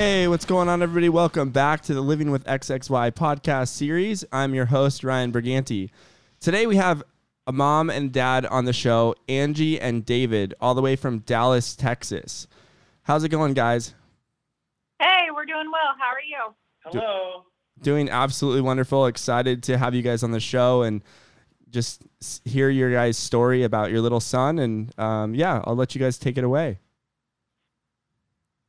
Hey, what's going on, everybody? Welcome back to the Living with XXY podcast series. I'm your host, Ryan Briganti. Today we have a mom and dad on the show, Angie and David, all the way from Dallas, Texas. How's it going, guys? Hey, we're doing well. How are you? Hello. Doing absolutely wonderful. Excited to have you guys on the show and just hear your guys' story about your little son. And um, yeah, I'll let you guys take it away.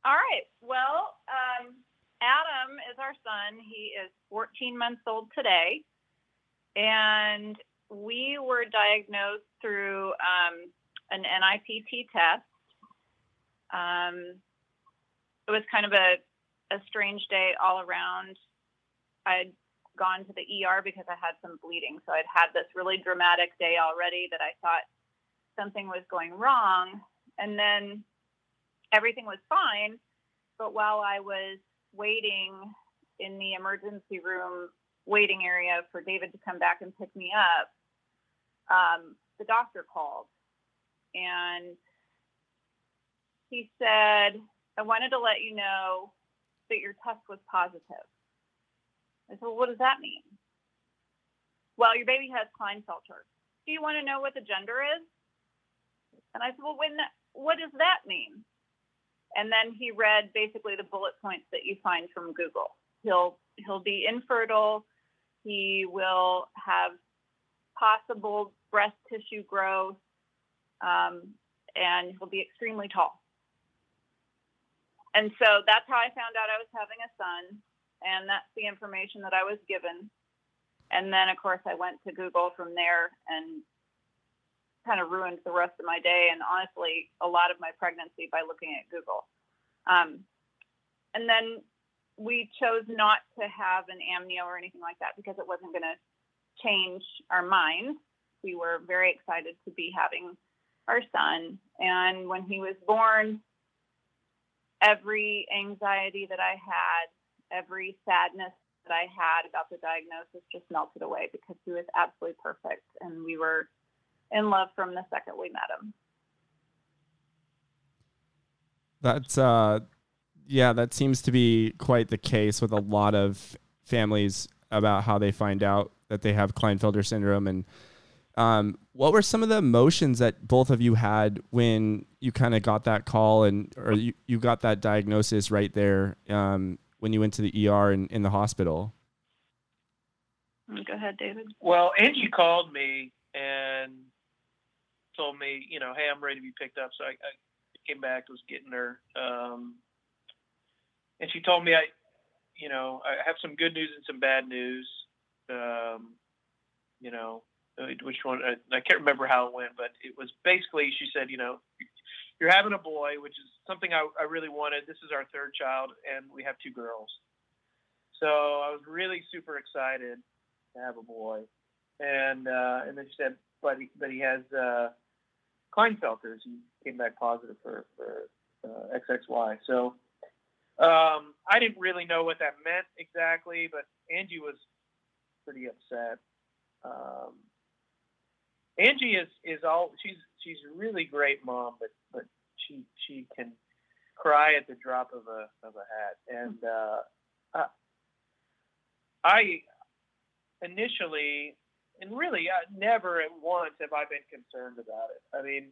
All right. Well, um, Adam is our son. He is 14 months old today. And we were diagnosed through um, an NIPT test. Um, it was kind of a, a strange day all around. I'd gone to the ER because I had some bleeding. So I'd had this really dramatic day already that I thought something was going wrong. And then everything was fine. But while I was waiting in the emergency room waiting area for David to come back and pick me up, um, the doctor called and he said, I wanted to let you know that your test was positive. I said, Well, what does that mean? Well, your baby has Klinefelter. Do you want to know what the gender is? And I said, Well, when that, what does that mean? And then he read basically the bullet points that you find from Google. He'll he'll be infertile. He will have possible breast tissue growth, um, and he'll be extremely tall. And so that's how I found out I was having a son, and that's the information that I was given. And then, of course, I went to Google from there and kind of ruined the rest of my day and honestly a lot of my pregnancy by looking at Google. Um, and then we chose not to have an amnio or anything like that because it wasn't going to change our minds. We were very excited to be having our son. And when he was born, every anxiety that I had, every sadness that I had about the diagnosis just melted away because he was absolutely perfect. And we were in love from the second we met him. That's uh yeah, that seems to be quite the case with a lot of families about how they find out that they have Klinefelter syndrome and um, what were some of the emotions that both of you had when you kind of got that call and or you, you got that diagnosis right there um, when you went to the ER in, in the hospital? Go ahead, David. Well, Angie called me and told me, you know, hey, I'm ready to be picked up. So I, I came back, was getting her, um, and she told me I, you know, I have some good news and some bad news. Um, you know, uh, which one? I, I can't remember how it went, but it was basically she said, you know, you're having a boy, which is something I, I really wanted. This is our third child, and we have two girls. So I was really super excited to have a boy, and uh, and then she said, but he, but he has uh, Klinefelters. He came back positive for for uh, XXY. So um, I didn't really know what that meant exactly, but Angie was pretty upset. Um, Angie is is all she's she's a really great mom, but but she she can cry at the drop of a of a hat, and uh, I initially and really never at once have I been concerned about it. I mean,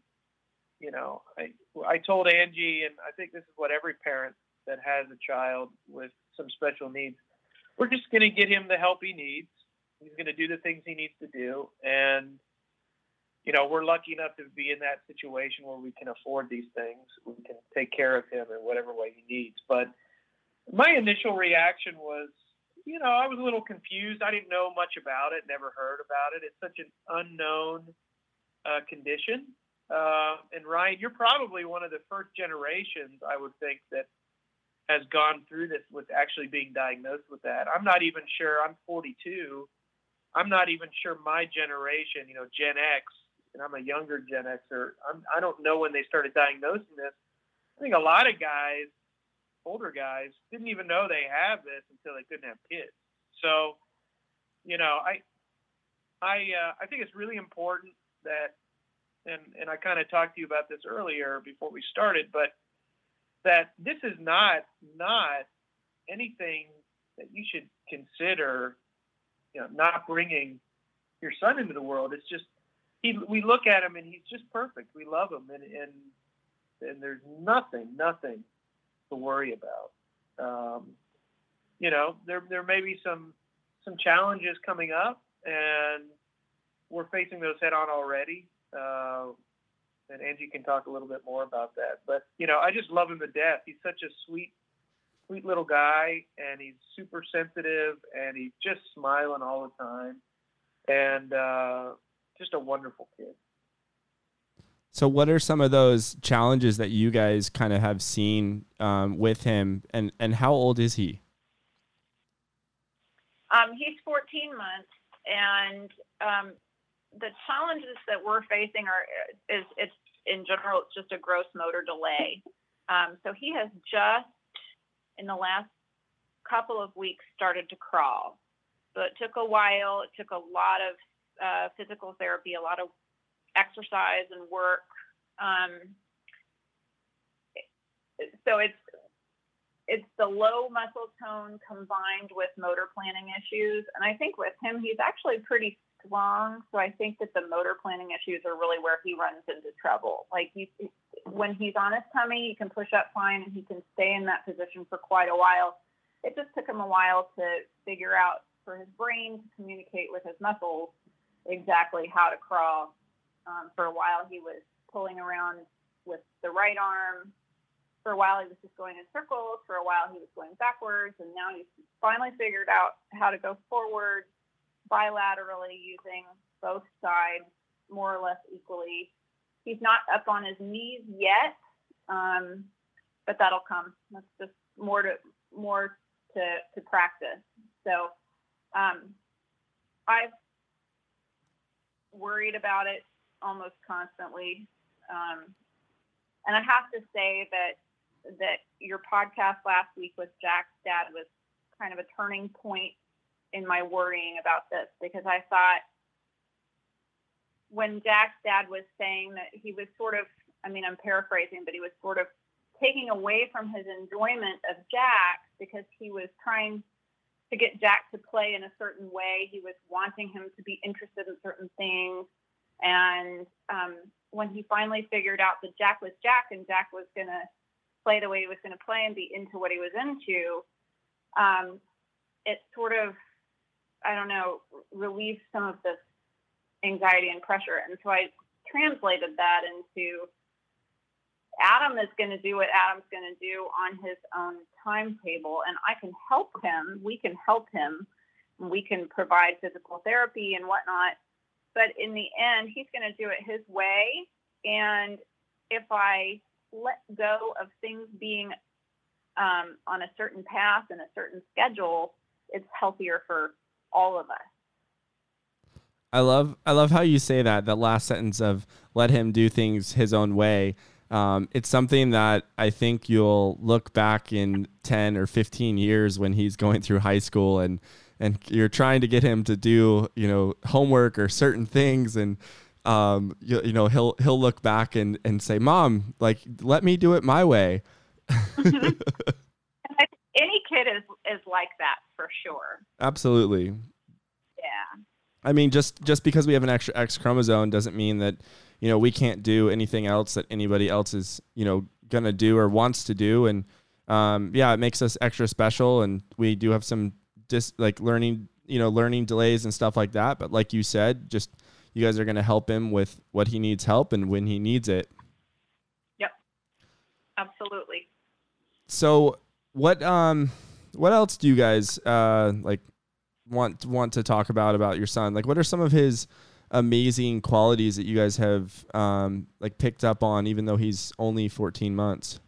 you know, I I told Angie, and I think this is what every parent that has a child with some special needs, we're just going to get him the help he needs. He's going to do the things he needs to do, and you know, we're lucky enough to be in that situation where we can afford these things. We can take care of him in whatever way he needs. But my initial reaction was, you know, I was a little confused. I didn't know much about it, never heard about it. It's such an unknown uh, condition. Uh, and Ryan, you're probably one of the first generations, I would think, that has gone through this with actually being diagnosed with that. I'm not even sure. I'm 42. I'm not even sure my generation, you know, Gen X, and I'm a younger Gen Xer. I'm, I don't know when they started diagnosing this. I think a lot of guys, older guys, didn't even know they have this until they couldn't have kids. So, you know, I, I, uh, I think it's really important that, and and I kind of talked to you about this earlier before we started, but that this is not not anything that you should consider, you know, not bringing your son into the world. It's just he. We look at him and he's just perfect. We love him, and and and there's nothing, nothing to worry about. Um, you know, there there may be some some challenges coming up, and we're facing those head on already. Uh, and Angie can talk a little bit more about that. But you know, I just love him to death. He's such a sweet, sweet little guy, and he's super sensitive, and he's just smiling all the time, and uh, just a wonderful kid. So, what are some of those challenges that you guys kind of have seen um, with him, and and how old is he? Um, he's 14 months, and um, the challenges that we're facing are is it's in general it's just a gross motor delay. Um, so he has just in the last couple of weeks started to crawl. So it took a while. It took a lot of uh, physical therapy, a lot of exercise and work. Um, so it's it's the low muscle tone combined with motor planning issues, and I think with him he's actually pretty strong. So I think that the motor planning issues are really where he runs into trouble. Like he, when he's on his tummy, he can push up fine and he can stay in that position for quite a while. It just took him a while to figure out for his brain to communicate with his muscles exactly how to crawl um, for a while, he was pulling around with the right arm. For a while, he was just going in circles. For a while, he was going backwards. And now he's finally figured out how to go forward bilaterally using both sides more or less equally. He's not up on his knees yet, um, but that'll come. That's just more to more to to practice. So um, I've worried about it almost constantly. Um, and I have to say that that your podcast last week with Jack's dad was kind of a turning point in my worrying about this because I thought when Jack's dad was saying that he was sort of, I mean, I'm paraphrasing, but he was sort of taking away from his enjoyment of Jack because he was trying to get Jack to play in a certain way. He was wanting him to be interested in certain things. And um, when he finally figured out that Jack was Jack and Jack was going to play the way he was going to play and be into what he was into, um, it sort of, I don't know, relieved some of this anxiety and pressure. And so I translated that into Adam is going to do what Adam's going to do on his own timetable, and I can help him. We can help him. We can provide physical therapy and whatnot but in the end, he's going to do it his way. And if I let go of things being um, on a certain path and a certain schedule, it's healthier for all of us. I love I love how you say that that last sentence of let him do things his own way. Um, it's something that I think you'll look back in ten or fifteen years when he's going through high school and and you're trying to get him to do you know homework or certain things and um, you, you know he'll he'll look back and and say mom like let me do it my way any kid is is like that for sure absolutely yeah i mean just just because we have an extra x chromosome doesn't mean that you know we can't do anything else that anybody else is you know gonna do or wants to do and um, yeah it makes us extra special and we do have some just like learning, you know, learning delays and stuff like that. But like you said, just you guys are to help him with what he needs help and when he needs it. Yep. Absolutely. So what um what else do you guys uh like want want to talk about about your son? Like what are some of his amazing qualities that you guys have um like picked up on even though he's only 14 months?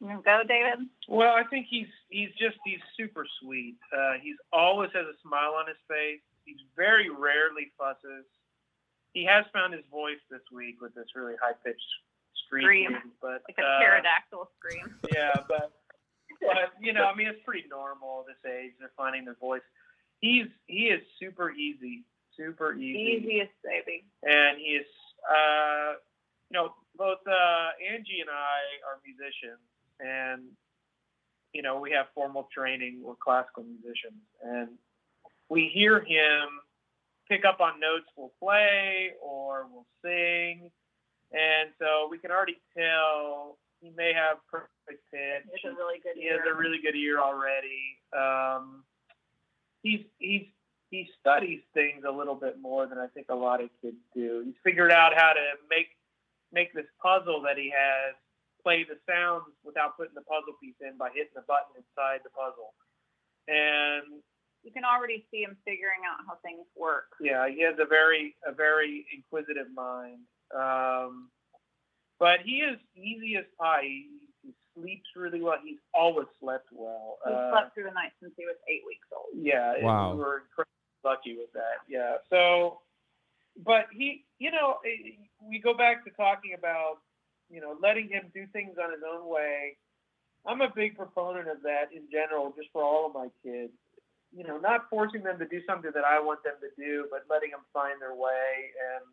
You go, David. Well, I think he's he's just he's super sweet. Uh, he's always has a smile on his face. He's very rarely fusses. He has found his voice this week with this really high pitched scream, but like a uh, pterodactyl scream. Yeah, but but you know, I mean, it's pretty normal at this age. They're finding their voice. He's he is super easy, super easy, easiest baby, and he is. Uh, you know, both uh, Angie and I are musicians, and you know, we have formal training. We're classical musicians, and we hear him pick up on notes we'll play or we'll sing, and so we can already tell he may have perfect pitch. It's a really good He ear. has a really good ear already. Um, he's he's he studies things a little bit more than I think a lot of kids do. He's figured out how to make make this puzzle that he has play the sounds without putting the puzzle piece in by hitting the button inside the puzzle. And you can already see him figuring out how things work. yeah, he has a very a very inquisitive mind. Um, but he is easy as pie. He, he sleeps really well. He's always slept well. He Uh, slept through the night since he was eight weeks old. yeah, Wow. we were incredibly lucky with that. Yeah. So, but he, you know, we go back to talking about, you know, letting him do things on his own way. I'm a big proponent of that in general, just for all of my kids. You know, not forcing them to do something that I want them to do, but letting them find their way and,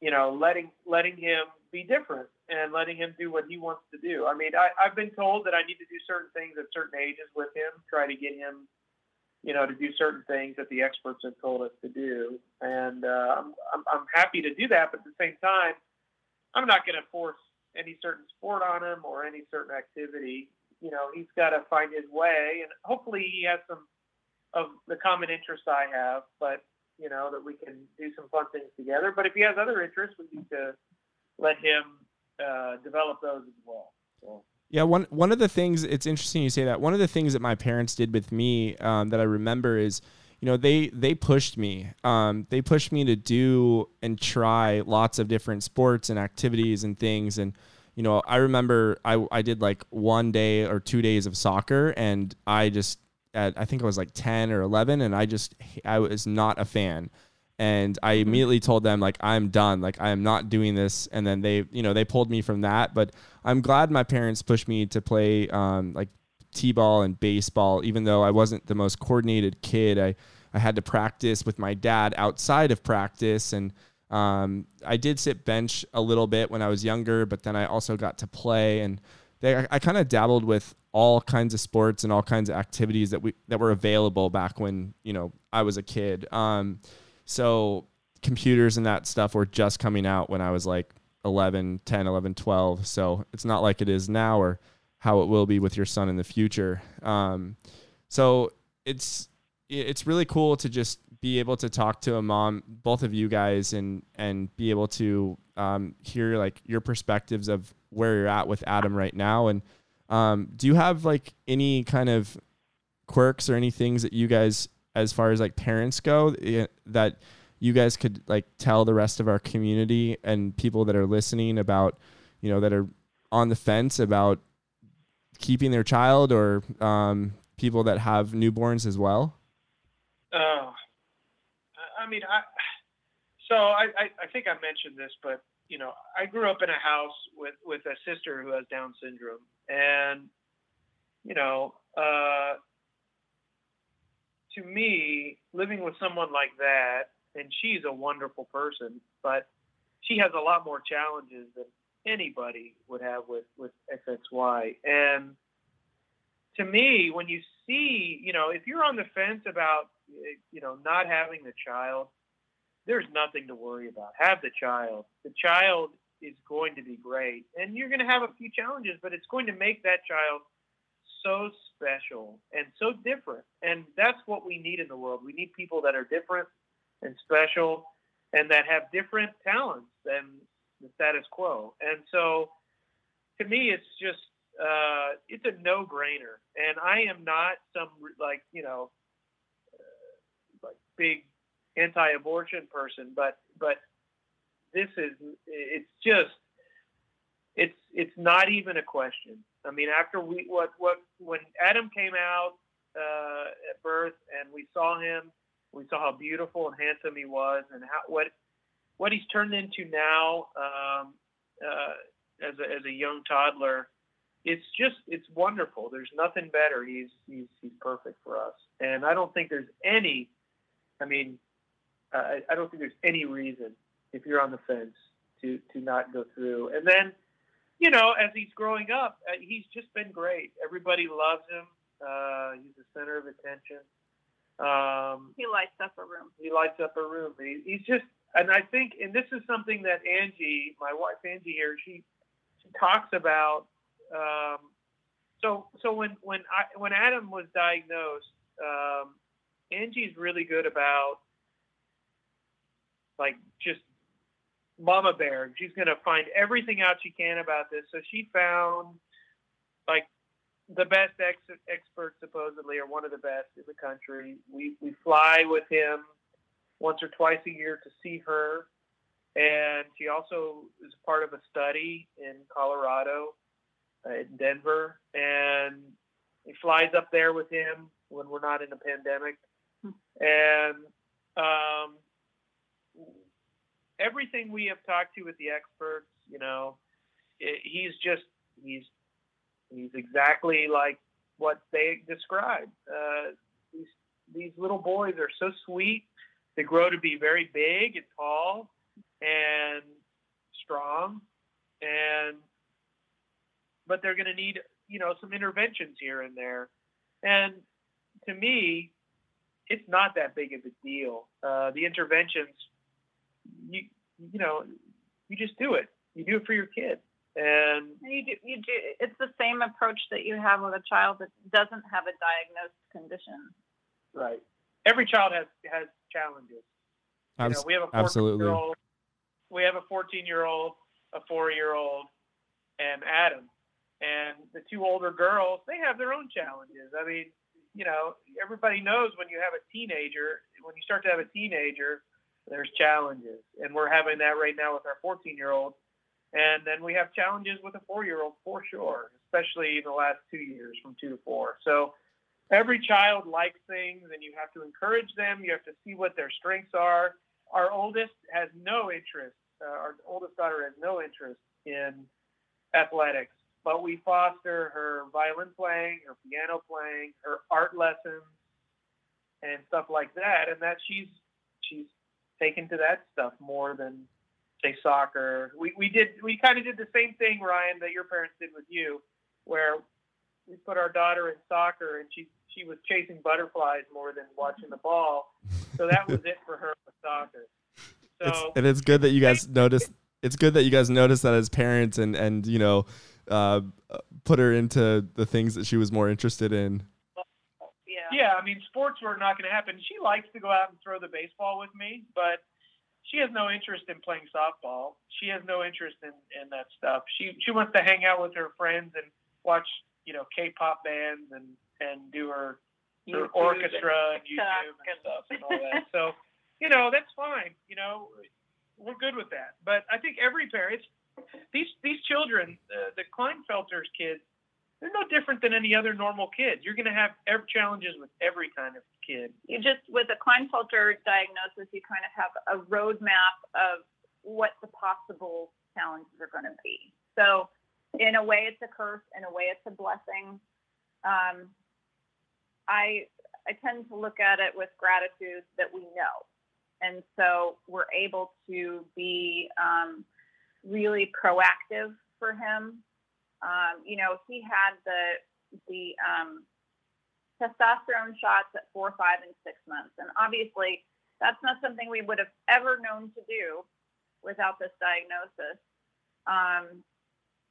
you know, letting letting him be different and letting him do what he wants to do. I mean, I, I've been told that I need to do certain things at certain ages with him, try to get him, you know, to do certain things that the experts have told us to do. And uh, I'm, I'm, I'm happy to do that, but at the same time, I'm not going to force any certain sport on him or any certain activity. You know, he's got to find his way, and hopefully he has some of the common interests I have, but you know that we can do some fun things together. But if he has other interests, we need to let him uh, develop those as well. So. Yeah, one one of the things it's interesting you say that. One of the things that my parents did with me um, that I remember is, you know, they they pushed me. Um, they pushed me to do and try lots of different sports and activities and things. And you know, I remember I I did like one day or two days of soccer, and I just at I think I was like ten or eleven, and I just I was not a fan and I immediately told them like I'm done, like I am not doing this. And then they, you know, they pulled me from that. But I'm glad my parents pushed me to play um, like t-ball and baseball, even though I wasn't the most coordinated kid. I I had to practice with my dad outside of practice, and um, I did sit bench a little bit when I was younger, but then I also got to play and. They, I, I kind of dabbled with all kinds of sports and all kinds of activities that we that were available back when you know I was a kid. Um, so computers and that stuff were just coming out when I was like 11, 10, 11, 12. So it's not like it is now or how it will be with your son in the future. Um, so it's it's really cool to just be able to talk to a mom, both of you guys, and and be able to um, hear like your perspectives of where you're at with Adam right now. And um, do you have like any kind of quirks or any things that you guys as far as like parents go eh, that you guys could like tell the rest of our community and people that are listening about you know that are on the fence about keeping their child or um, people that have newborns as well Oh, mean, I so I, I, I think I mentioned this, but you know, I grew up in a house with with a sister who has Down syndrome, and you know, uh, to me, living with someone like that, and she's a wonderful person, but she has a lot more challenges than anybody would have with with XXY, and to me, when you see, you know, if you're on the fence about, you know, not having the child, there's nothing to worry about. Have the child. The child is going to be great, and you're going to have a few challenges, but it's going to make that child so special and so different. And that's what we need in the world. We need people that are different and special, and that have different talents than the status quo. And so, to me, it's just uh, it's a no-brainer. And I am not some like you know big anti-abortion person, but but this is it's just it's it's not even a question. I mean, after we what what when Adam came out uh, at birth and we saw him, we saw how beautiful and handsome he was, and how what what he's turned into now um, uh, as a, as a young toddler it's just it's wonderful. There's nothing better. He's he's he's perfect for us, and I don't think there's any. I mean, I, I don't think there's any reason if you're on the fence to to not go through. And then, you know, as he's growing up, uh, he's just been great. Everybody loves him. Uh, he's the center of attention. Um, He lights up a room. he lights up a room. He, he's just, and I think, and this is something that Angie, my wife Angie here, she she talks about. Um, so so when when I when Adam was diagnosed, um, Angie's really good about like just mama bear. She's to find everything out she can about this. So she found like the best ex- expert supposedly, or one of the best in the country. We we fly with him once or twice a year to see her, and she also is part of a study in Colorado, uh, in Denver, and he flies up there with him when we're not in a pandemic, and um, everything we have talked to with the experts, you know, it, he's just he's he's exactly like what they describe. Uh, these these little boys are so sweet. They grow to be very big and tall and strong, and but they're going to need you know some interventions here and there. And to me, it's not that big of a deal. Uh, the interventions, you you know, you just do it. You do it for your kid, and And you do, you do. It's the same approach that you have with a child that doesn't have a diagnosed condition. right. Every child has has challenges. You know, we have a absolutely. we have a 14 year old, a four year old, and Adam. And the two older girls, they have their own challenges. I mean, you know, everybody knows when you have a teenager, when you start to have a teenager, there's challenges. And we're having that right now with our 14 year old. And then we have challenges with a four year old for sure, especially in the last two years from two to four. So every child likes things and you have to encourage them. You have to see what their strengths are. Our oldest has no interest, uh, our oldest daughter has no interest in athletics, but we foster her violin playing, her piano playing, her art lessons, and stuff like that. And that she's she's taken to that stuff more than say soccer. We we did we kind of did the same thing, Ryan, that your parents did with you, where we put our daughter in soccer and she she was chasing butterflies more than watching the ball. So that was it for her with soccer. it's, So and it's good that you guys notice. It's good that you guys noticed that as parents and and you know, uh, put her into the things that she was more interested in. Yeah. yeah, I mean sports were not going to happen. She likes to go out and throw the baseball with me, but she has no interest in playing softball. She has no interest in, in that stuff. She she wants to hang out with her friends and watch, you know, K-pop bands and and do her her YouTube orchestra and TikTok YouTube and and- stuff and all that. So, you know, that's fine. You know, we're good with that. But I think every parent, it's, these these children, uh, the Klinefelters kids, they're no different than any other normal kid. You're going to have challenges with every kind of kid. You just with a Klinefelter diagnosis, you kind of have a roadmap of what the possible challenges are going to be. So, in a way, it's a curse. In a way, it's a blessing. Um, I I tend to look at it with gratitude that we know, and so we're able to be um, really proactive for him. Um, you know, he had the the um, testosterone shots at four, five, and six months, and obviously that's not something we would have ever known to do without this diagnosis. Um,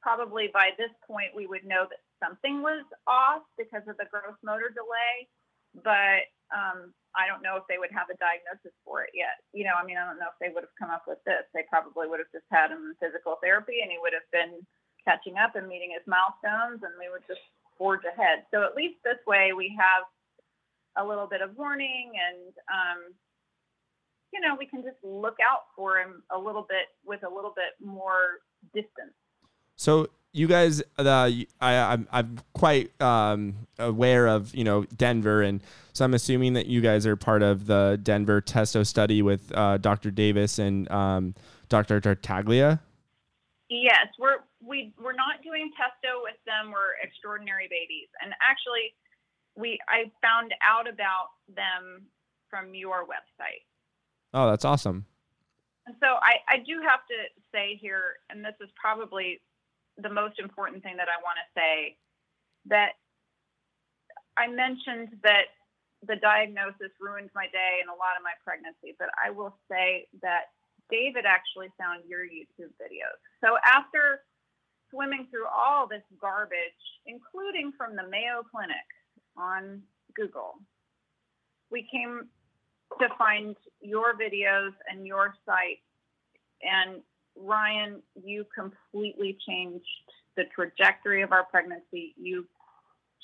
probably by this point we would know that something was off because of the gross motor delay, but um, I don't know if they would have a diagnosis for it yet. You know, I mean, I don't know if they would have come up with this. They probably would have just had him in physical therapy, and he would have been catching up and meeting his milestones, and we would just forge ahead. So at least this way we have a little bit of warning, and um, you know, we can just look out for him a little bit with a little bit more distance. So you guys, uh, I, I'm, I'm quite um, aware of you know Denver, and so I'm assuming that you guys are part of the Denver Testo study with uh, Dr. Davis and um, Dr. Tartaglia. Yes, we're we we're not doing testo with them. We're extraordinary babies, and actually, we I found out about them from your website. Oh, that's awesome. And so I, I do have to say here, and this is probably the most important thing that I want to say, that I mentioned that the diagnosis ruined my day and a lot of my pregnancy, but I will say that David actually found your YouTube videos. So after swimming through all this garbage, including from the Mayo Clinic on Google, we came to find your videos and your site. And Ryan, you completely changed the trajectory of our pregnancy. You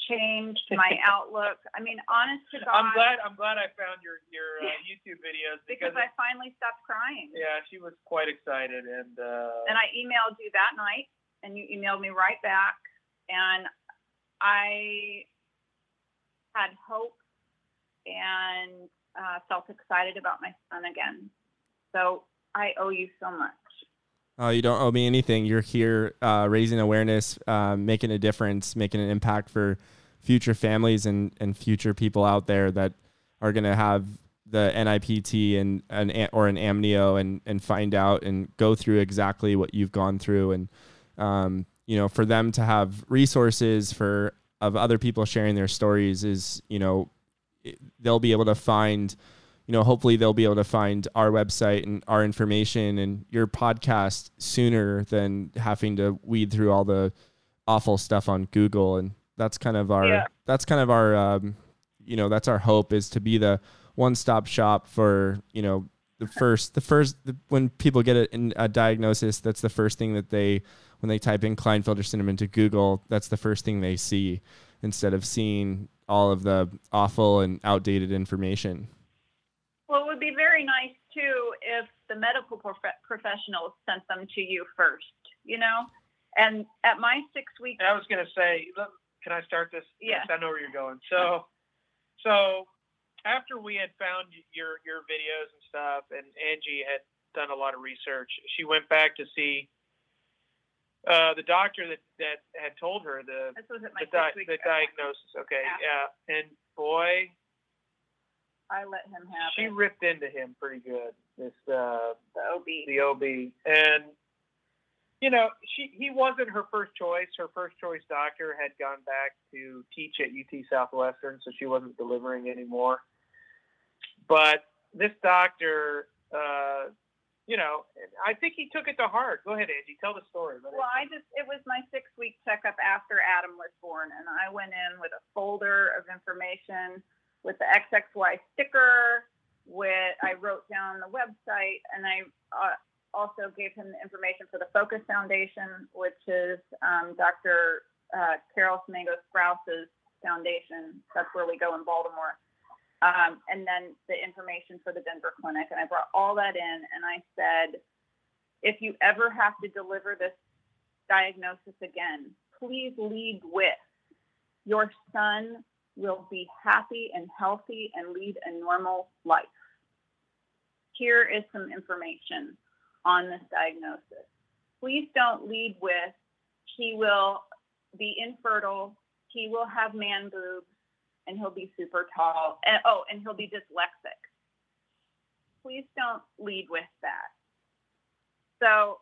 changed my outlook. I mean, honest to God. I'm glad. I'm glad I found your your uh, YouTube videos because, because I finally stopped crying. yeah, she was quite excited and uh, And I emailed you that night, and you emailed me right back, and I had hope and uh, felt excited about my son again. So I owe you so much. Oh, you don't owe me anything. You're here uh, raising awareness, uh, making a difference, making an impact for future families and, and future people out there that are going to have the NIPT and an or an amnio and and find out and go through exactly what you've gone through and um, you know for them to have resources for of other people sharing their stories is you know it- they'll be able to find you know, hopefully they'll be able to find our website and our information and your podcast sooner than having to weed through all the awful stuff on Google. And that's kind of our, Yeah. that's kind of our, um, you know, that's our hope is to be the one-stop shop for, you know, the first, the first, the, when people get a, in a diagnosis, that's the first thing that they, when they type in Klinefelter syndrome into Google, that's the first thing they see instead of seeing all of the awful and outdated information. Well, it would be very nice too if the medical prof- professionals sent them to you first, you know? And at my six week, I was gonna say, look, can I start this? Yes, I know where you're going. So, so after we had found your your videos and stuff, and Angie had done a lot of research, she went back to see uh, the doctor that that had told her the this was at my the, di- the diagnosis. Okay, yeah. and boy, I let him have she it. ripped into him pretty good. This uh, The OB. the OB, and you know, she he wasn't her first choice. Her first choice doctor had gone back to teach at UT Southwestern, so she wasn't delivering anymore. But this doctor, uh, you know, I think he took it to heart. Go ahead, Angie, tell the story. Well, I just, it was my six week checkup after Adam was born, and I went in with a folder of information with the XXY sticker. With I wrote down the website, and I uh, also gave him the information for the Focus Foundation, which is um, Dr. Uh, Carol Smango Sprouse's foundation. That's where we go in Baltimore. Um, and then the information for the Denver Clinic, and I brought all that in, and I said, if you ever have to deliver this diagnosis again, please lead with your son will be happy and healthy and lead a normal life. Here is some information on this diagnosis. Please don't lead with he will be infertile, he will have man boobs, and he'll be super tall. And oh, and he'll be dyslexic. Please don't lead with that. So,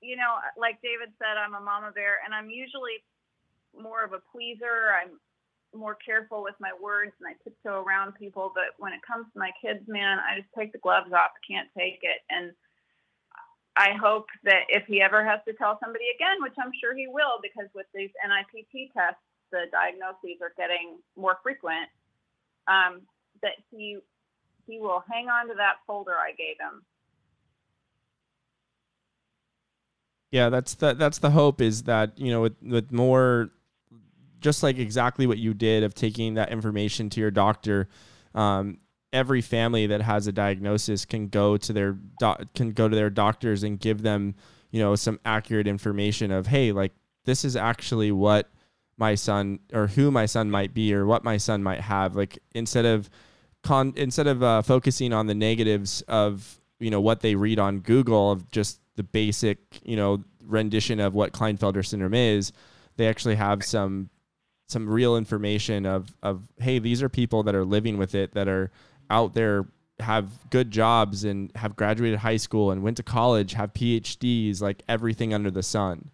you know, like David said, I'm a mama bear, and I'm usually more of a pleaser. I'm more careful with my words, and I tiptoe around people. But when it comes to my kids, man, I just take the gloves off. I can't take it. And I hope that if he ever has to tell somebody again, which I'm sure he will, because with these NIPT tests, the diagnoses are getting more frequent, um, that he he will hang on to that folder I gave him. Yeah, that's the that's the hope is that you know with with more, just like exactly what you did of taking that information to your doctor. Um, every family that has a diagnosis can go to their doc, can go to their doctors and give them you know some accurate information of hey like this is actually what my son or who my son might be or what my son might have like instead of con instead of uh, focusing on the negatives of you know what they read on Google of just the basic you know rendition of what Klinefelter syndrome is, they actually have some some real information of of hey these are people that are living with it that are out there have good jobs and have graduated high school and went to college, have PhDs, like everything under the sun.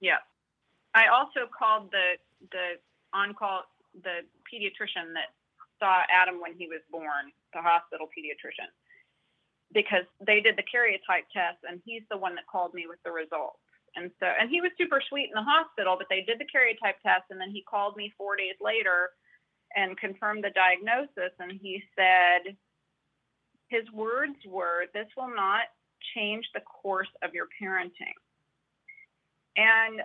Yeah. I also called the the on call the pediatrician that saw Adam when he was born, the hospital pediatrician, because they did the karyotype test and he's the one that called me with the results. And so, and he was super sweet in the hospital, but they did the karyotype test and then he called me four days later and confirmed the diagnosis. And he said, his words were, This will not change the course of your parenting. And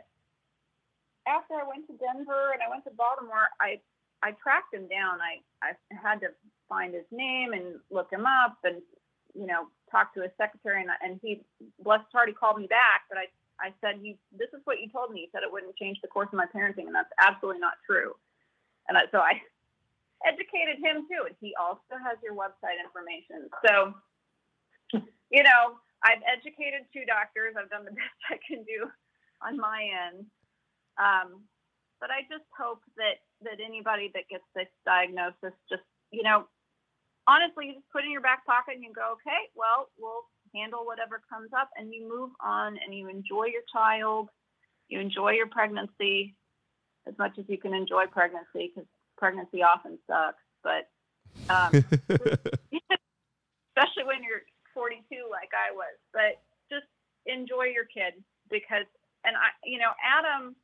after I went to Denver and I went to Baltimore, I I tracked him down. I I had to find his name and look him up and you know talk to his secretary and and he blessed heart he called me back. But I I said you this is what you told me. You said it wouldn't change the course of my parenting, and that's absolutely not true. And I, so I educated him too, and he also has your website information. So you know I've educated two doctors. I've done the best I can do on my end. Um, but I just hope that that anybody that gets this diagnosis just you know honestly you just put in your back pocket and you go okay well we'll handle whatever comes up and you move on and you enjoy your child. You enjoy your pregnancy as much as you can enjoy pregnancy because pregnancy often sucks but um, especially when you're 42 like i was but just enjoy your kid because and i you know adam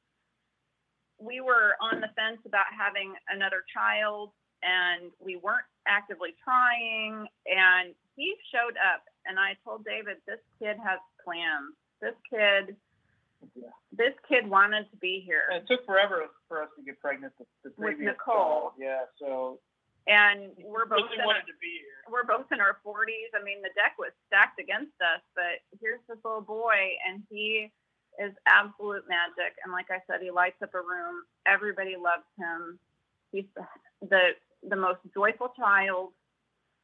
we were on the fence about having another child and we weren't actively trying and he showed up and I told David this kid has plans. This kid yeah. this kid wanted to be here. And it took forever for us to get pregnant the, the with Nicole. Yeah, so and we're both really wanted to be here. We're both in our 40s. I mean, the deck was stacked against us, but here's this little boy, and he is absolute magic. And like I said, he lights up a room. Everybody loves him. He's the the, the most joyful child.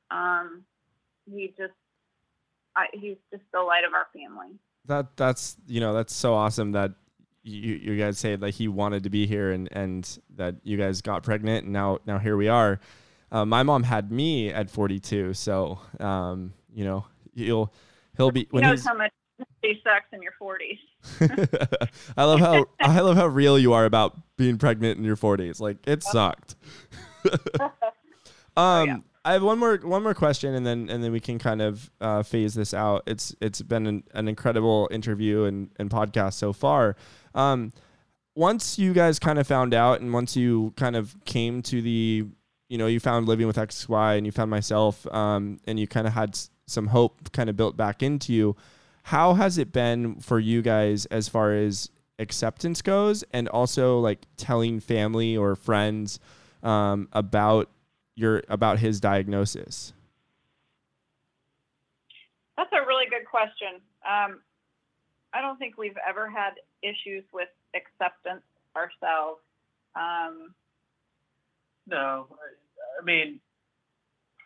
Um, he just I, he's just the light of our family. That that's you know that's so awesome that you you guys say that he wanted to be here and and that you guys got pregnant and now now here we are. Uh, my mom had me at 42, so um, you know he'll he'll be when he knows he's, how much he sucks in your 40s. I love how I love how real you are about being pregnant in your 40s. Like it sucked. um, oh, yeah. I have one more one more question, and then and then we can kind of uh, phase this out. It's it's been an, an incredible interview and, and podcast so far. Um, once you guys kind of found out, and once you kind of came to the, you know, you found living with XY, and you found myself, um, and you kind of had some hope kind of built back into you how has it been for you guys as far as acceptance goes and also like telling family or friends um, about your about his diagnosis? That's a really good question. Um, i don't think we've ever had issues with acceptance ourselves. Um, no I, I mean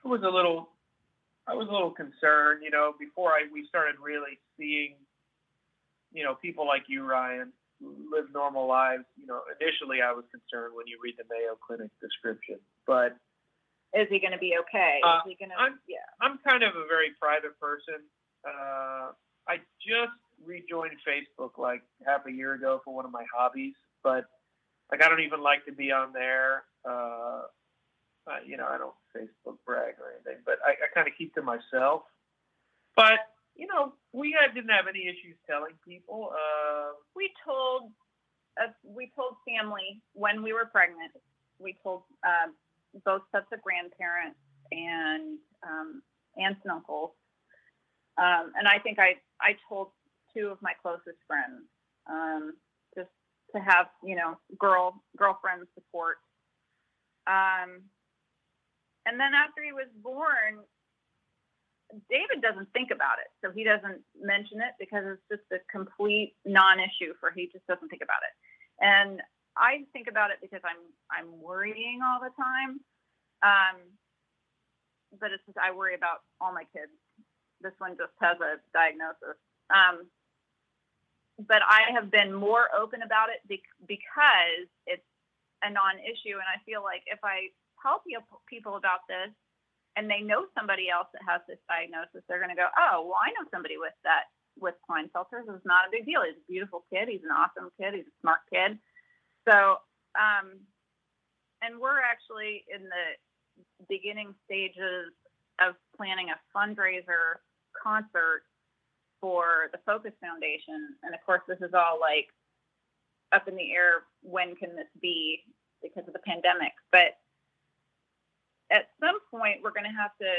I was a little I was a little concerned, you know, before I we started really seeing, you know, people like you, Ryan, live normal lives. You know, initially I was concerned when you read the Mayo Clinic description, but is he going to be okay? Uh, is he going to? I'm, yeah. I'm kind of a very private person. Uh, I just rejoined Facebook like half a year ago for one of my hobbies, but like I don't even like to be on there. Uh, uh, you know, I don't Facebook brag or anything, but I, I kind of keep to myself. But you know, we had, didn't have any issues telling people. Uh, we told uh, we told family when we were pregnant. We told uh, both sets of grandparents and um, aunts and uncles. Um, and I think I I told two of my closest friends um, just to have you know girl girlfriend support. Um, and then after he was born, David doesn't think about it. So he doesn't mention it because it's just a complete non-issue for he just doesn't think about it. And I think about it because I'm I'm worrying all the time. Um, but it's just I worry about all my kids. This one just has a diagnosis. Um, but I have been more open about it because it's a non-issue, and I feel like if I tell people about this, and they know somebody else that has this diagnosis, they're going to go, oh, well, I know somebody with that with Klinefelter's. It's not a big deal. He's a beautiful kid. He's an awesome kid. He's a smart kid. So, um, and we're actually in the beginning stages of planning a fundraiser concert for the Focus Foundation. And of course, this is all like up in the air. When can this be because of the pandemic? But at some point we're going to have to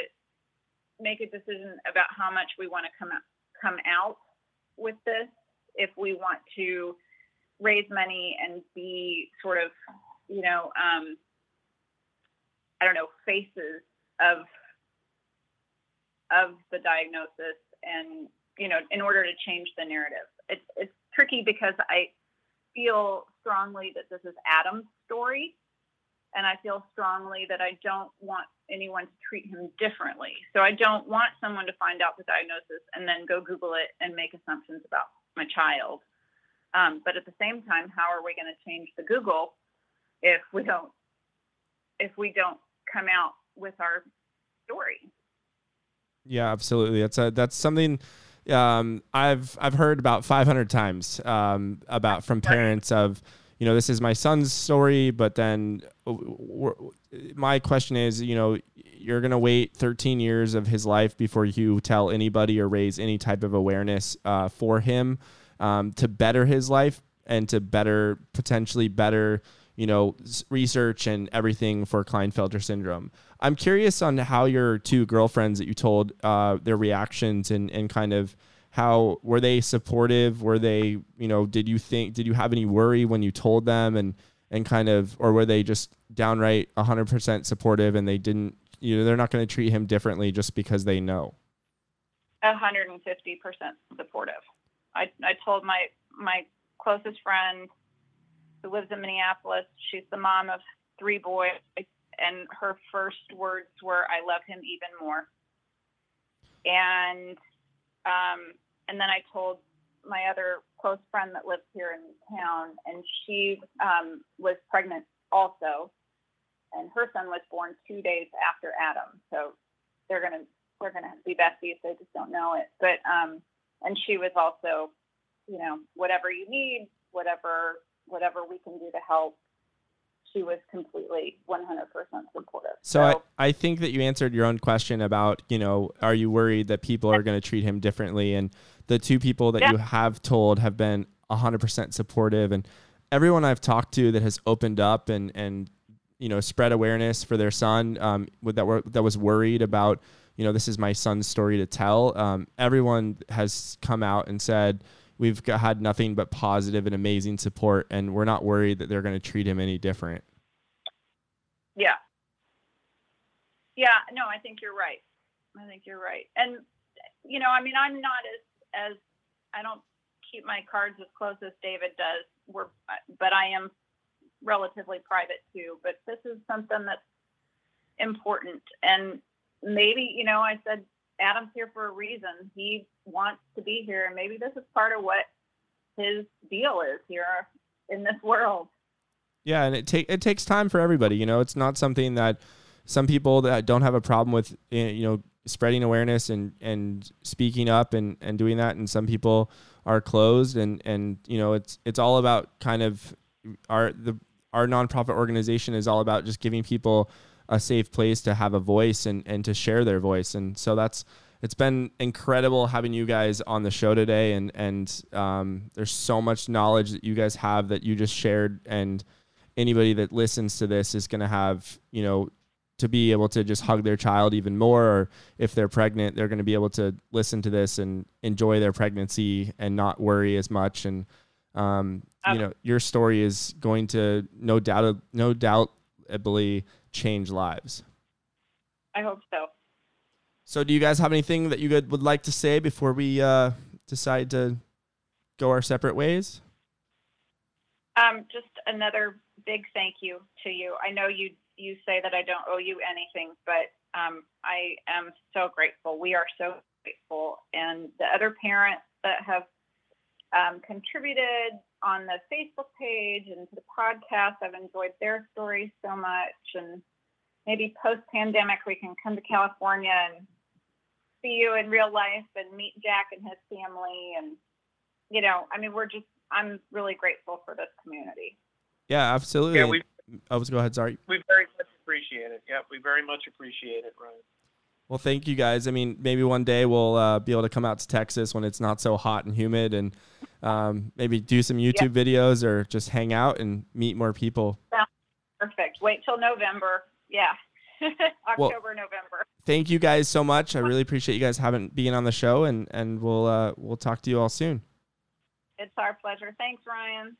make a decision about how much we want to come out, come out with this if we want to raise money and be sort of you know um, i don't know faces of of the diagnosis and you know in order to change the narrative it's it's tricky because i feel strongly that this is adam's story and I feel strongly that I don't want anyone to treat him differently. So I don't want someone to find out the diagnosis and then go Google it and make assumptions about my child. Um, but at the same time, how are we going to change the Google if we don't if we don't come out with our story? Yeah, absolutely. That's a, that's something um, I've I've heard about 500 times um, about from parents of you know, this is my son's story, but then uh, my question is, you know, you're going to wait 13 years of his life before you tell anybody or raise any type of awareness uh, for him um, to better his life and to better, potentially better, you know, research and everything for Klinefelter syndrome. I'm curious on how your two girlfriends that you told uh, their reactions and, and kind of how were they supportive? Were they you know did you think did you have any worry when you told them and and kind of or were they just downright 100% supportive and they didn't you know they're not going to treat him differently just because they know? 150% supportive i i told my my closest friend who lives in minneapolis she's the mom of three boys and her first words were i love him even more and um, and then I told my other close friend that lives here in town, and she um, was pregnant also, and her son was born two days after Adam. So they're gonna they're gonna be besties. They just don't know it. But um, and she was also, you know, whatever you need, whatever whatever we can do to help she was completely 100% supportive. So, so I, I think that you answered your own question about, you know, are you worried that people are going to treat him differently? And the two people that yeah. you have told have been 100% supportive. And everyone I've talked to that has opened up and, and, you know, spread awareness for their son um, that were, that was worried about, you know, this is my son's story to tell. Um, everyone has come out and said, we've got, had nothing but positive and amazing support, and we're not worried that they're going to treat him any different. Yeah. Yeah. No, I think you're right. I think you're right. And you know, I mean, I'm not as as I don't keep my cards as close as David does. We're, but I am relatively private too. But this is something that's important, and maybe you know, I said Adam's here for a reason. He wants to be here, and maybe this is part of what his deal is here in this world. Yeah, and it take it takes time for everybody. You know, it's not something that some people that don't have a problem with, eh, you know, spreading awareness and and speaking up and and doing that, and some people are closed, and and you know, it's it's all about kind of our the our nonprofit organization is all about just giving people a safe place to have a voice and, and to share their voice. And so that's it's been incredible having you guys on the show today. And and um, there's so much knowledge that you guys have that you just shared. And anybody that listens to this is going to have you know to be able to just hug their child even more or if they're pregnant they're going to be able to listen to this and enjoy their pregnancy and not worry as much and um, you know your story is going to no doubt no doubtably change lives. I hope so. So, do you guys have anything that you would like to say before we uh, decide to go our separate ways? Um, just another big thank you to you. I know you you say that I don't owe you anything, but um, I am so grateful. We are so grateful, and the other parents that have um, contributed on the Facebook page and to the podcast. I've enjoyed their stories so much, and maybe post pandemic we can come to California and see you in real life and meet Jack and his family. And, you know, I mean, we're just, I'm really grateful for this community. Yeah, absolutely. Yeah, we oh, go ahead. Sorry. we very much appreciate it. Yeah, we very much appreciate it, Ryan. Well, thank you guys. I mean, maybe one day we'll uh, be able to come out to Texas when it's not so hot and humid, and um, maybe do some YouTube videos or just hang out and meet more people. Perfect. Wait till November. Yeah. October, November. Thank you guys so much. I really appreciate you guys having being on the show, and and we'll uh, we'll talk to you all soon. It's our pleasure. Thanks, Ryan.